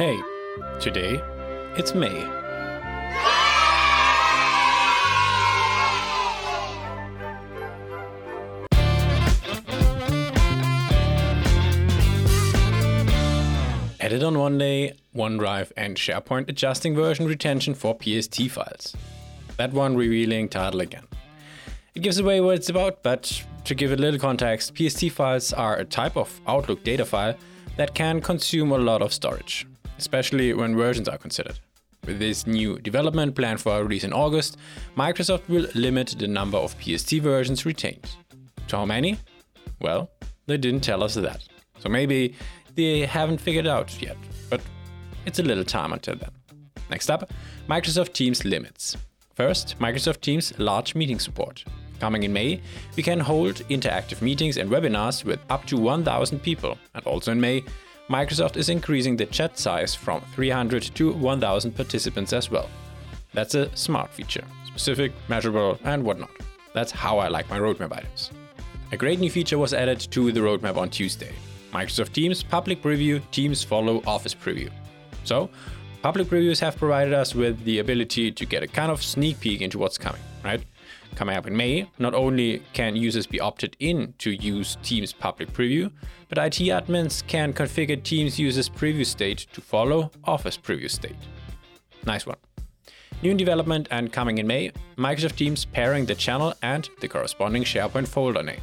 Hey, today it's May. Added on one day, OneDrive and SharePoint adjusting version retention for PST files. That one revealing title again. It gives away what it's about, but to give a little context, PST files are a type of Outlook data file that can consume a lot of storage, especially when versions are considered. With this new development planned for release in August, Microsoft will limit the number of PST versions retained. To how many? Well, they didn't tell us that. So maybe they haven't figured out yet, but it's a little time until then. Next up, Microsoft Teams limits. First, Microsoft Teams large meeting support. Coming in May, we can hold interactive meetings and webinars with up to 1000 people. And also in May, Microsoft is increasing the chat size from 300 to 1000 participants as well. That's a smart feature, specific, measurable, and whatnot. That's how I like my roadmap items. A great new feature was added to the roadmap on Tuesday Microsoft Teams Public Preview, Teams Follow Office Preview. So, public previews have provided us with the ability to get a kind of sneak peek into what's coming, right? Coming up in May, not only can users be opted in to use Teams Public Preview, but IT admins can configure Teams users preview state to follow Office preview state. Nice one. New in development and coming in May, Microsoft Teams pairing the channel and the corresponding SharePoint folder name.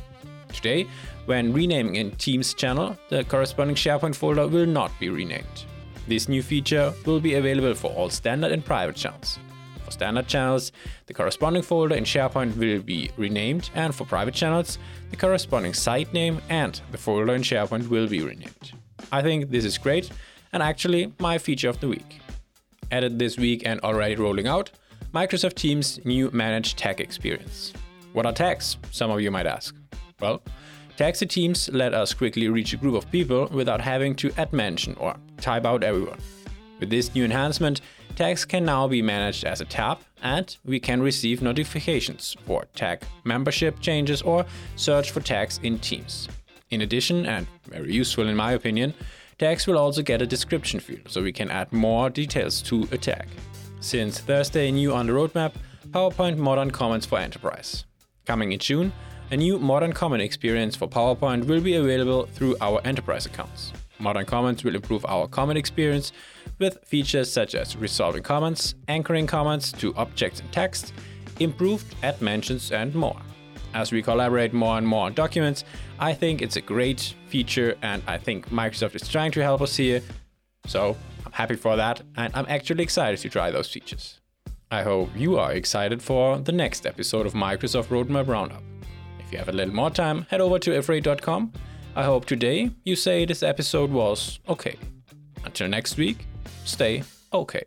Today, when renaming in Teams channel, the corresponding SharePoint folder will not be renamed. This new feature will be available for all standard and private channels. For standard channels, the corresponding folder in SharePoint will be renamed, and for private channels, the corresponding site name and the folder in SharePoint will be renamed. I think this is great, and actually my feature of the week. Added this week and already rolling out, Microsoft Teams' new managed tag experience. What are tags? Some of you might ask. Well, tags to teams let us quickly reach a group of people without having to add mention or type out everyone. With this new enhancement, tags can now be managed as a tab and we can receive notifications for tag membership changes or search for tags in Teams. In addition, and very useful in my opinion, tags will also get a description field so we can add more details to a tag. Since Thursday new on the roadmap, PowerPoint Modern Comments for Enterprise. Coming in June, a new Modern Comment experience for PowerPoint will be available through our enterprise accounts. Modern Comments will improve our comment experience with features such as resolving comments, anchoring comments to objects and text, improved add mentions, and more. As we collaborate more and more on documents, I think it's a great feature, and I think Microsoft is trying to help us here. So I'm happy for that, and I'm actually excited to try those features. I hope you are excited for the next episode of Microsoft Roadmap Roundup. If you have a little more time, head over to afraid.com. I hope today you say this episode was okay. Until next week, stay okay.